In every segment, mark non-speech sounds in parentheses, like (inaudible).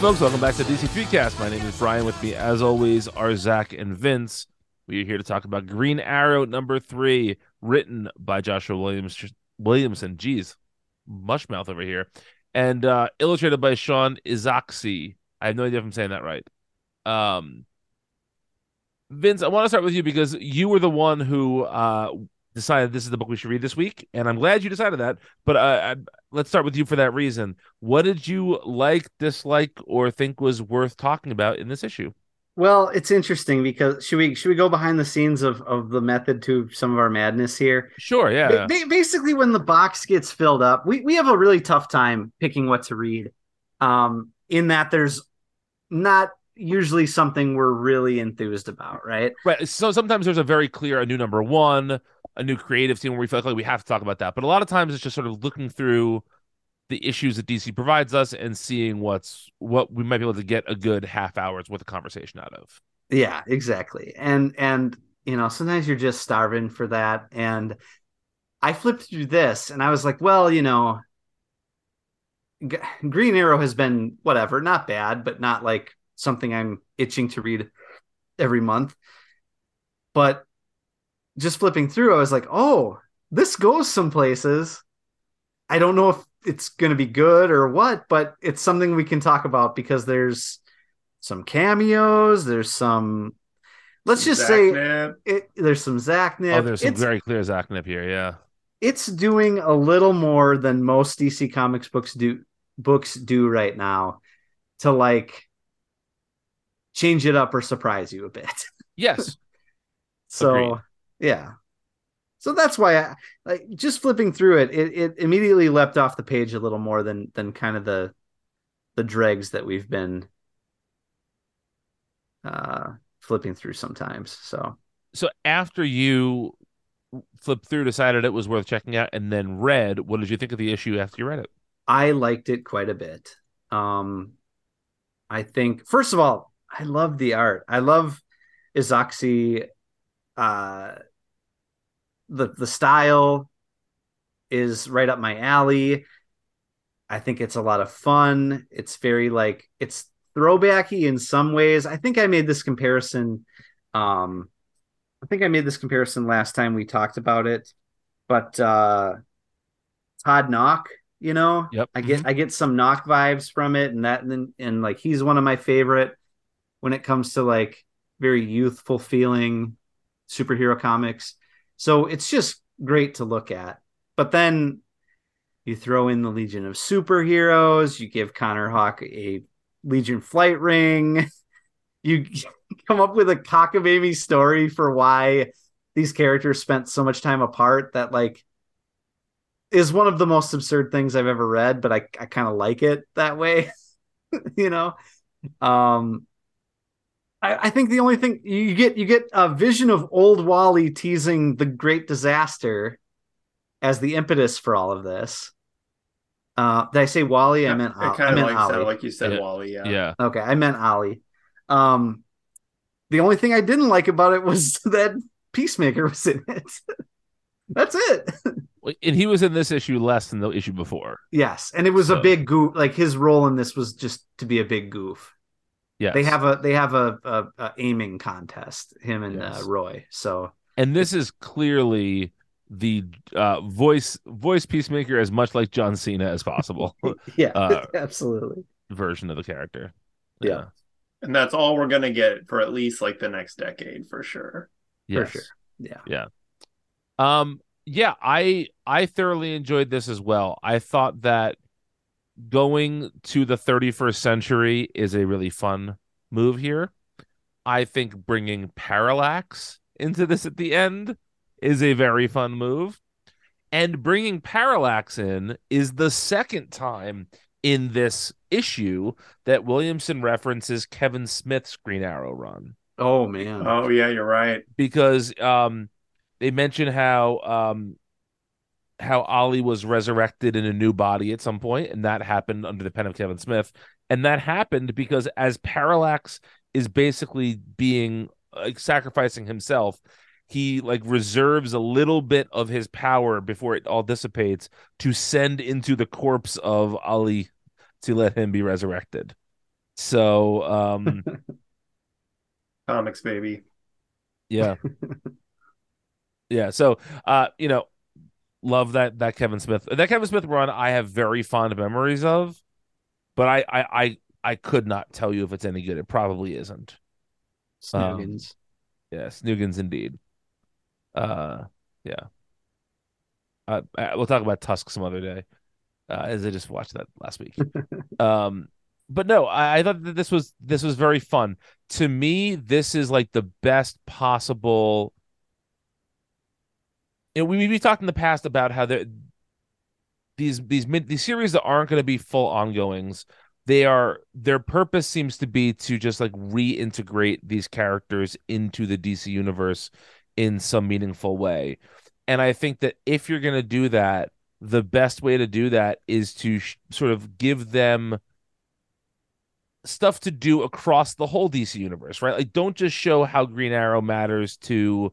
Folks, welcome back to DC3cast. My name is Brian. With me, as always, are Zach and Vince. We are here to talk about Green Arrow number three, written by Joshua Williams Williamson. Jeez, mushmouth over here, and uh, illustrated by Sean Izaakse. I have no idea if I'm saying that right. Um, Vince, I want to start with you because you were the one who uh, decided this is the book we should read this week, and I'm glad you decided that. But uh, I, let's start with you for that reason. What did you like, dislike, or think was worth talking about in this issue? Well, it's interesting because should we should we go behind the scenes of of the method to some of our madness here? Sure, yeah. Ba- basically, when the box gets filled up, we we have a really tough time picking what to read. Um, in that there's not usually something we're really enthused about, right? Right. So sometimes there's a very clear a new number one, a new creative team where we feel like we have to talk about that. But a lot of times it's just sort of looking through the issues that DC provides us and seeing what's what we might be able to get a good half hour's worth of conversation out of. Yeah, exactly. And and you know, sometimes you're just starving for that. And I flipped through this and I was like, well, you know, G- Green Arrow has been whatever, not bad, but not like something I'm itching to read every month. But just flipping through, I was like, oh, this goes some places. I don't know if it's going to be good or what, but it's something we can talk about because there's some cameos, there's some. Let's some just say it, there's some Zachnip. Oh, there's some it's, very clear Zachnip here. Yeah, it's doing a little more than most DC Comics books do books do right now to like change it up or surprise you a bit. (laughs) Yes. so Agreed. Yeah, so that's why I like just flipping through it, it, it immediately leapt off the page a little more than than kind of the the dregs that we've been uh flipping through sometimes. So so after you flipped through, decided it was worth checking out, and then read, what did you think of the issue after you read it? I liked it quite a bit. Um I think first of all, I love the art. I love Izaakse uh the the style is right up my alley. I think it's a lot of fun. It's very like it's throwbacky in some ways. I think I made this comparison. Um, I think I made this comparison last time we talked about it, but uh, Todd Nauck, you know, yep. I get mm-hmm. I get some Nauck vibes from it, and that and, and like he's one of my favorite when it comes to like very youthful feeling superhero comics. So it's just great to look at. But then you throw in the Legion of Superheroes, you give Connor Hawke a Legion flight ring. (laughs) You come up with a cockamamie story for why these characters spent so much time apart that like is one of the most absurd things I've ever read, but I, I kind of like it that way. (laughs) you know? Um I, I, think the only thing you get you get a vision of old Wally teasing the great disaster as the impetus for all of this. Uh, did I say Wally? Yeah, I meant I kind of like Ollie. like you said, yeah. Wally. Yeah. Yeah. Okay, I meant Ollie. Um, the only thing I didn't like about it was (laughs) that Peacemaker was in it. (laughs) That's it. (laughs) and he was in this issue less than the issue before. Yes, and it was so. a big goof. Like his role in this was just to be a big goof. Yeah, they have a they have a, a, a aiming contest. Him and uh, yes. uh, Roy. So, and this is clearly the uh, voice voice peacemaker as much like John Cena as possible. (laughs) yeah, uh, (laughs) absolutely. Version of the character. Yeah. yeah. and that's all we're gonna get for at least like the next decade for sure. Yes. For sure. Yeah. Yeah. Um. Yeah. I I thoroughly enjoyed this as well. I thought that going to the 31st century is a really fun move here. I think bringing Parallax into this at the end is a very fun move. And bringing Parallax in is the second time in this issue that Williamson references Kevin Smith's Green Arrow run. Oh man. Oh yeah, you're right. Because um they mention how um how Ollie was resurrected in a new body at some point, and that happened under the pen of Kevin Smith. And that happened because as Parallax is basically being like sacrificing himself, he like reserves a little bit of his power before it all dissipates to send into the corpse of Ollie to let him be resurrected. So um (laughs) Comics, baby. yeah. (laughs) yeah. So uh, you know, love that that Kevin Smith that Kevin Smith run I have very fond memories of, but I I I, I could not tell you if it's any good. It probably isn't. Snoogans. Yeah, Snoogans indeed. Uh yeah. Uh, uh, we'll talk about Tusk some other day. Uh, as I just watched that last week. (laughs) um but no, I, I thought that this was this was very fun. To me, this is like the best possible. You know, we we talked in the past about how there these these these series that aren't going to be full ongoings. They are their purpose seems to be to just like reintegrate these characters into the DC universe in some meaningful way. And I think that if you're going to do that, the best way to do that is to sh- sort of give them stuff to do across the whole DC universe, right? Like, don't just show how Green Arrow matters to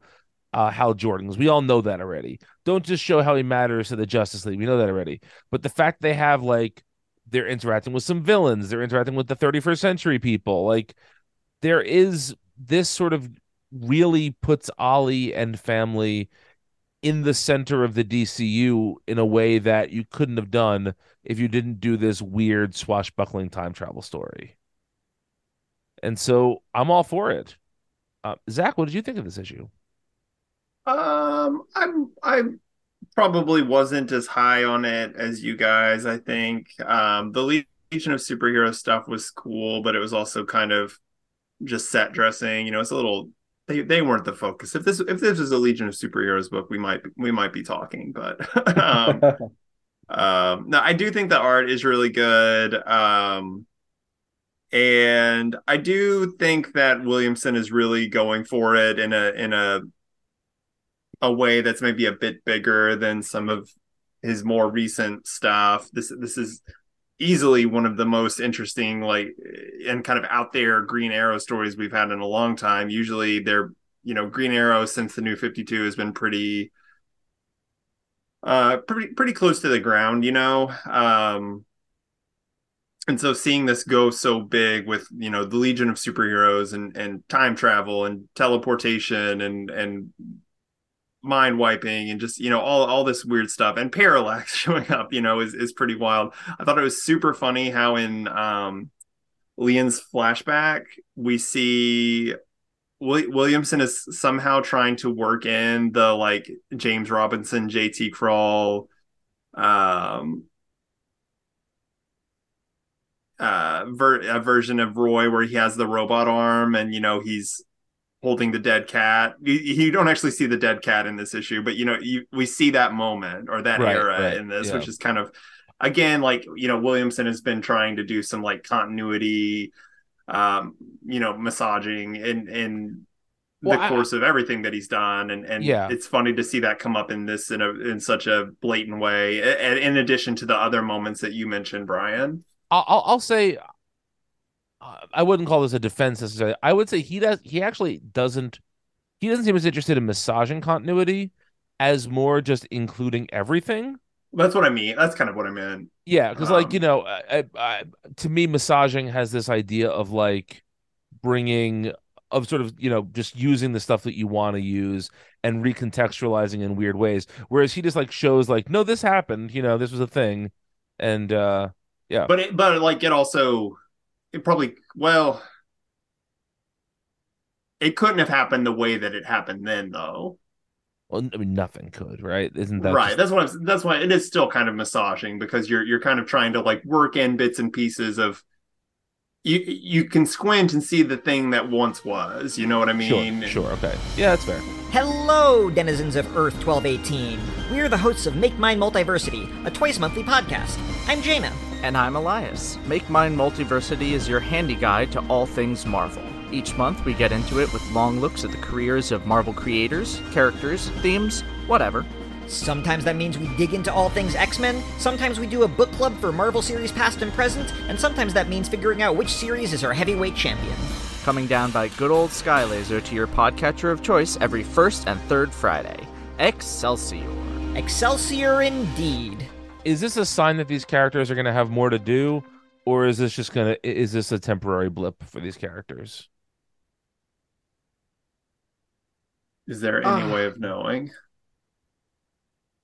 uh, Hal Jordan's. We all know that already. Don't just show how he matters to the Justice League. We know that already. But the fact they have like they're interacting with some villains, they're interacting with the 31st century people. Like, there is this sort of really puts Ollie and family in the center of the DCU in a way that you couldn't have done if you didn't do this weird swashbuckling time travel story. And so I'm all for it. Uh, Zach, what did you think of this issue? Um, I'm I probably wasn't as high on it as you guys. I think um, the Legion of Superhero stuff was cool, but it was also kind of just set dressing. You know, it's a little they they weren't the focus. If this if this was a Legion of Superheroes book, we might we might be talking. But (laughs) um, (laughs) um, no, I do think the art is really good. Um, and I do think that Williamson is really going for it in a in a a way that's maybe a bit bigger than some of his more recent stuff. This this is easily one of the most interesting like and kind of out there green arrow stories we've had in a long time usually they're you know green arrow since the new 52 has been pretty uh pretty pretty close to the ground you know um and so seeing this go so big with you know the legion of superheroes and and time travel and teleportation and and mind wiping and just you know all all this weird stuff. And parallax (laughs) showing up you know is is pretty wild. I thought it was super funny how in um lian's flashback we see williamson is somehow trying to work in the like james robinson jt krul um uh ver- a version of roy where he has the robot arm and you know he's holding the dead cat. You, you, don't actually see the dead cat in this issue, but you know, you we see that moment or that right, era right, in this, yeah. which is kind of again like you know Williamson has been trying to do some like continuity, um, you know, massaging in in well, the course I, of everything that he's done, and and yeah. it's funny to see that come up in this in a in such a blatant way. And in addition to the other moments that you mentioned, Brian. I'll, I'll say I wouldn't call this a defense necessarily. I would say he does. He actually doesn't. He doesn't seem as interested in massaging continuity as more just including everything. That's what I mean. That's kind of what I meant. Yeah, because um, like you know, I, I, to me, massaging has this idea of like bringing of sort of you know just using the stuff that you want to use and recontextualizing in weird ways. Whereas he just like shows like, no, this happened. You know, this was a thing, and uh yeah. But it, but like it also it probably well it couldn't have happened the way that it happened then though. Well i mean nothing could right? Isn't that right just... that's what I'm, that's why it is still kind of massaging because you're you're kind of trying to like work in bits and pieces of you you can squint and see the thing that once was you know what i mean sure, sure okay yeah that's fair hello denizens of earth 1218 we're the hosts of make mine multiversity a twice monthly podcast i'm jaina and I'm Elias. Make Mine Multiversity is your handy guide to all things Marvel. Each month, we get into it with long looks at the careers of Marvel creators, characters, themes, whatever. Sometimes that means we dig into all things X Men, sometimes we do a book club for Marvel series past and present, and sometimes that means figuring out which series is our heavyweight champion. Coming down by good old Skylaser to your podcatcher of choice every first and third Friday. Excelsior. Excelsior indeed is this a sign that these characters are going to have more to do or is this just gonna is this a temporary blip for these characters? Is there any Ah. way of knowing?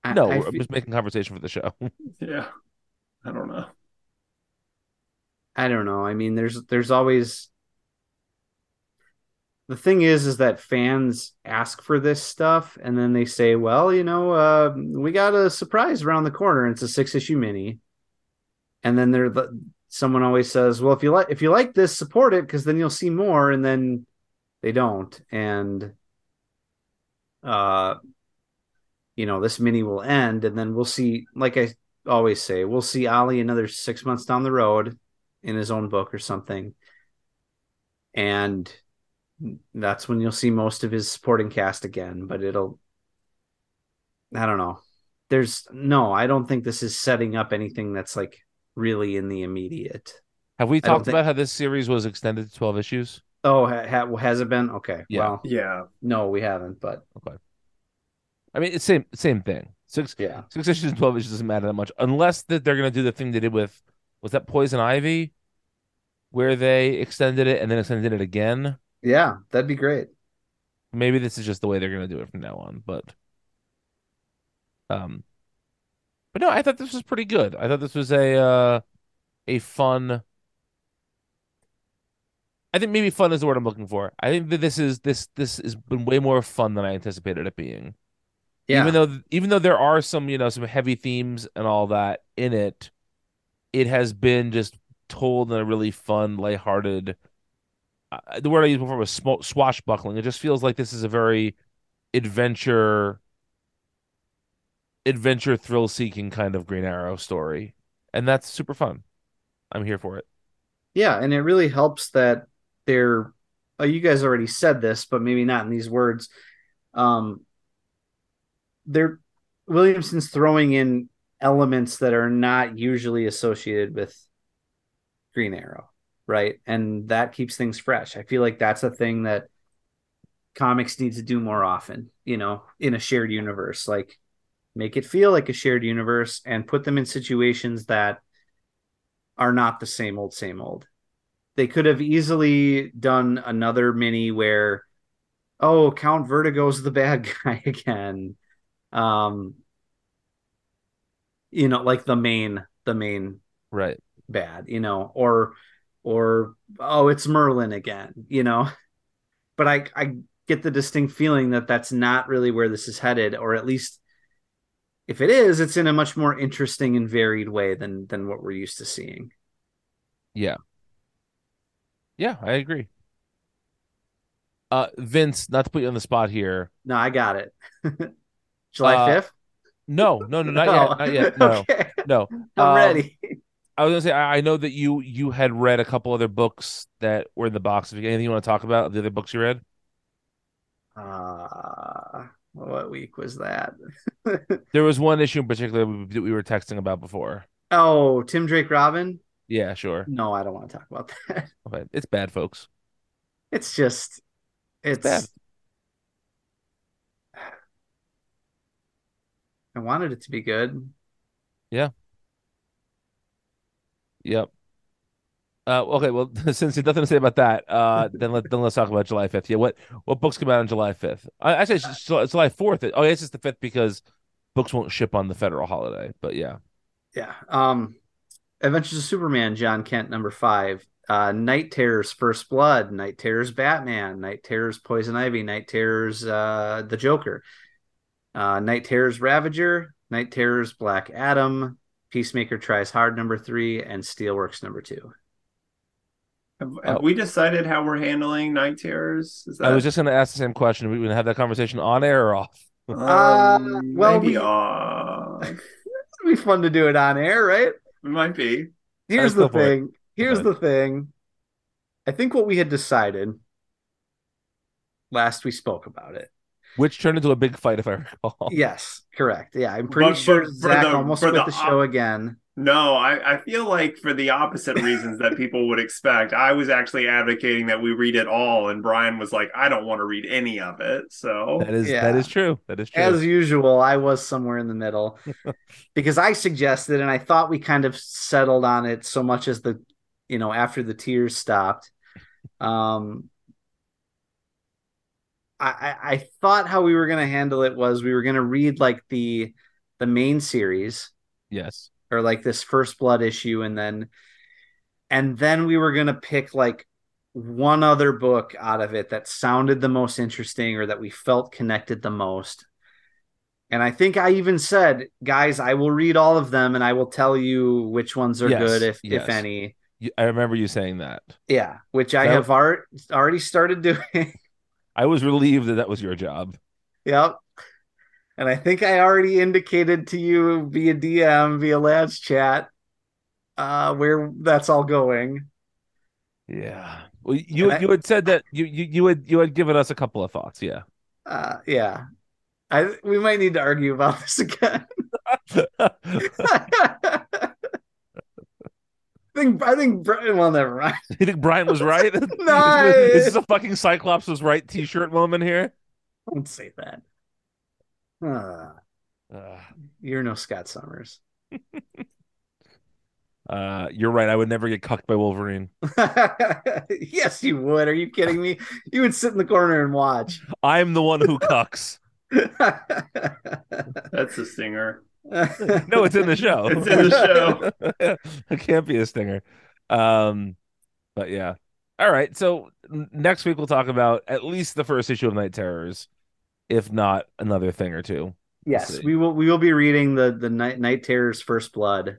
I- No, I I'm fe- just making conversation for the show. (laughs) Yeah. I don't know. I don't know. I mean, there's there's always the thing is is that fans ask for this stuff and then they say, well, you know, uh, we got a surprise around the corner. And it's a six issue mini, and then there the someone always says, well, if you like if you like this, support it because then you'll see more, and then they don't, and uh, you know, this mini will end, and then we'll see. Like I always say, we'll see Ollie another six months down the road in his own book or something. And that's when you'll see most of his supporting cast again, but it'll I don't know. There's no, I don't think this is setting up anything that's like really in the immediate. Have we I don't talked think- about how this series was extended to 12 issues? Oh, ha- ha- has it been? Okay. Yeah. Well, Yeah. no, we haven't, but I mean, it's same same thing. Six yeah. six issues and 12 issues doesn't matter that much unless that they're going to do the thing they did with was that Poison Ivy where they extended it and then extended it again. Yeah, that'd be great. Maybe this is just the way they're going to do it from now on, but um but no, I thought this was pretty good. I thought this was a uh a fun I think maybe fun is the word I'm looking for. I think that this is this this has been way more fun than I anticipated it being. Yeah. Even though even though there are some, you know, some heavy themes and all that in it, it has been just told in a really fun, lighthearted uh, the word I used before was swashbuckling. It just feels like this is a very adventure adventure thrill seeking kind of Green Arrow story. And that's super fun. I'm here for it. Yeah, and it really helps that they're oh, you guys already said this, but maybe not in these words. Um they're Williamson's throwing in elements that are not usually associated with Green Arrow, right? And that keeps things fresh. I feel like that's a thing that comics need to do more often, you know, in a shared universe. Like make it feel like a shared universe and put them in situations that are not the same old same old they could have easily done another mini where oh count vertigo's the bad (laughs) guy again um you know like the main the main Right. bad you know or or oh it's merlin again you know (laughs) but i i get the distinct feeling that that's not really where this is headed or at least if it is it's in a much more interesting and varied way than than what we're used to seeing Yeah. Yeah, I agree. Uh Vince, not to put you on the spot here. no i got it (laughs) july Uh, 5th No, no, no, not yet. Not yet. (laughs) No. okay No. i'm Um, ready I was gonna say I, I know that you you had read a couple other books that were in the box. If you anything you want to talk about, the other books you read? uh what week was that (laughs) There was one issue in particular that we were texting about before. oh tim drake robin Yeah, sure. no i don't want to talk about (laughs) that Okay. It's bad, folks. it's just it's, bad. I wanted it to be good Yeah. Yep. Uh, okay, well, (laughs) since you have nothing to say about that, uh, (laughs) then let then let's talk about July fifth. Yeah, what what books come out on July fifth? Actually, July- it's July fourth. Oh, yeah, it's just the fifth because books won't ship on the federal holiday. But yeah, yeah um adventures of superman jon kent number five uh night terrors first blood night terrors batman night terrors poison ivy night terrors uh the joker uh night terrors ravager night terrors black adam peacemaker tries hard number three and steelworks number two Have, have Oh. we decided how we're handling night terrors? Is that I was just going to ask the same question. Are we going to have that conversation on air or off? um, Uh, well, maybe we- off. (laughs) it'd be fun to do it on air right It might be. here's the go for it. thing here's ahead. the thing i think what we had decided last we spoke about it Which turned into a big fight, if I (laughs) recall. Yes, correct. Yeah, I'm pretty But- sure but for Zach the- almost for quit the the, show again. No, I, I feel like for the opposite reasons that people would expect, I was actually advocating that we read it all, and Brian was like, I don't want to read any of it. So That is Yeah. that is true. That is true. As usual, I was somewhere in the middle (laughs) because I suggested and I thought we kind of settled on it so much as the you know, after the tears stopped. Um, I, I, thought how we were going to handle it was we were going to read like the the main series Yes. or like this first blood issue and then and then we were going to pick like one other book out of it that sounded the most interesting or that we felt connected the most and i think i even said guys i will read all of them and i will tell you which ones are Yes, good if yes. if any I remember you saying that. yeah which i have ar- already started doing (laughs) I was relieved that that was your job. Yep. And I think I already indicated to you via DM, via Lads chat, uh, where that's all going. Yeah. Well, you And I- you had said that you, you you had you had given us a couple of thoughts. Yeah. Uh, yeah. I we might need to argue about this again. (laughs) (laughs) I think I think Brian well never mind. (laughs) you think Brian was right? (laughs) Nice. Is this a fucking Cyclops was right T-shirt moment here? Don't say that. Uh, Uh, you're no Scott Summers. (laughs) uh, you're right. I would never get cucked by Wolverine. yes, you would. Are you kidding me? You would sit in the corner and watch. I'm the one who cucks. That's a stinger. No, it's in the show. It's in the show. (laughs) it can't be a stinger. Um, but yeah. All right. So next week we'll talk about at least the first issue of Night Terrors, if not another thing or two. Yes, see. we will. We will be reading the the Night, Night Terror's First Blood.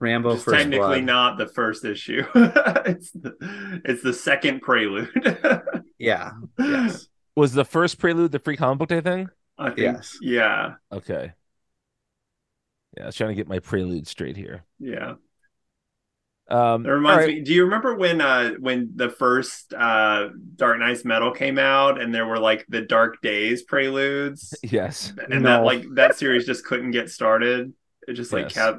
Rambo Just First technically Blood. not the first issue. (laughs) it's the, it's the second prelude. (laughs) Yeah. Yes. Was the first prelude the free comic book day thing? I think. Yes. Yeah. Okay. Yeah, I was trying to get my prelude straight here. Yeah. Um, That reminds all right. me. Do you remember when uh when the first uh Dark Nights Metal came out and there were like the Dark Days preludes (laughs) Yes. and No. that like that series just couldn't get started. It just like Yes. kept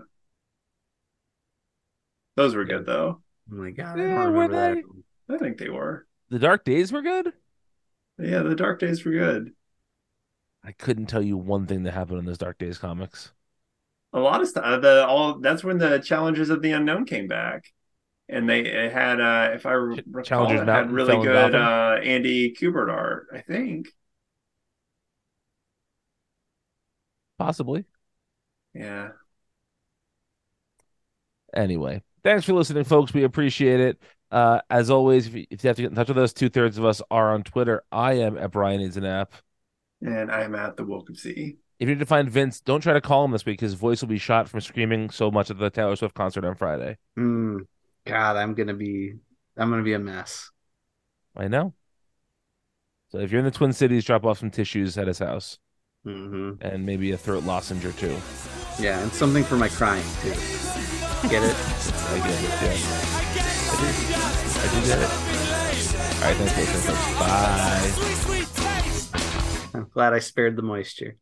Those were good though. Oh my god. I Yeah, don't were remember that. I think they were. The Dark Days were good. Yeah, the Dark Days were good. I couldn't tell you one thing that happened in those Dark Days comics. A lot of stuff. The all that's when the Challengers of the Unknown came back. And they it had uh if I recall Challengers it had really good uh Andy Kubert art, I think. Possibly. Yeah. Anyway, thanks for listening, folks. We appreciate it. Uh, as always, if you, if you have to get in touch with us, two thirds of us are on Twitter. I am at Brian Needs an App. And I'm at the of Sea. If you need to find Vince, don't try to call him this week. His voice will be shot from screaming so much at the Taylor Swift concert on Friday. Hmm. God, I'm gonna be. I'm gonna be a mess. I know. So if you're in the Twin Cities, drop off some tissues at his house hmm and maybe a throat lozenge or two. Yeah, and something for my crying too. Get it? I get it. Yeah. I do. I do get it. All right. Thanks for listening, folks. Bye. I'm glad I spared the moisture.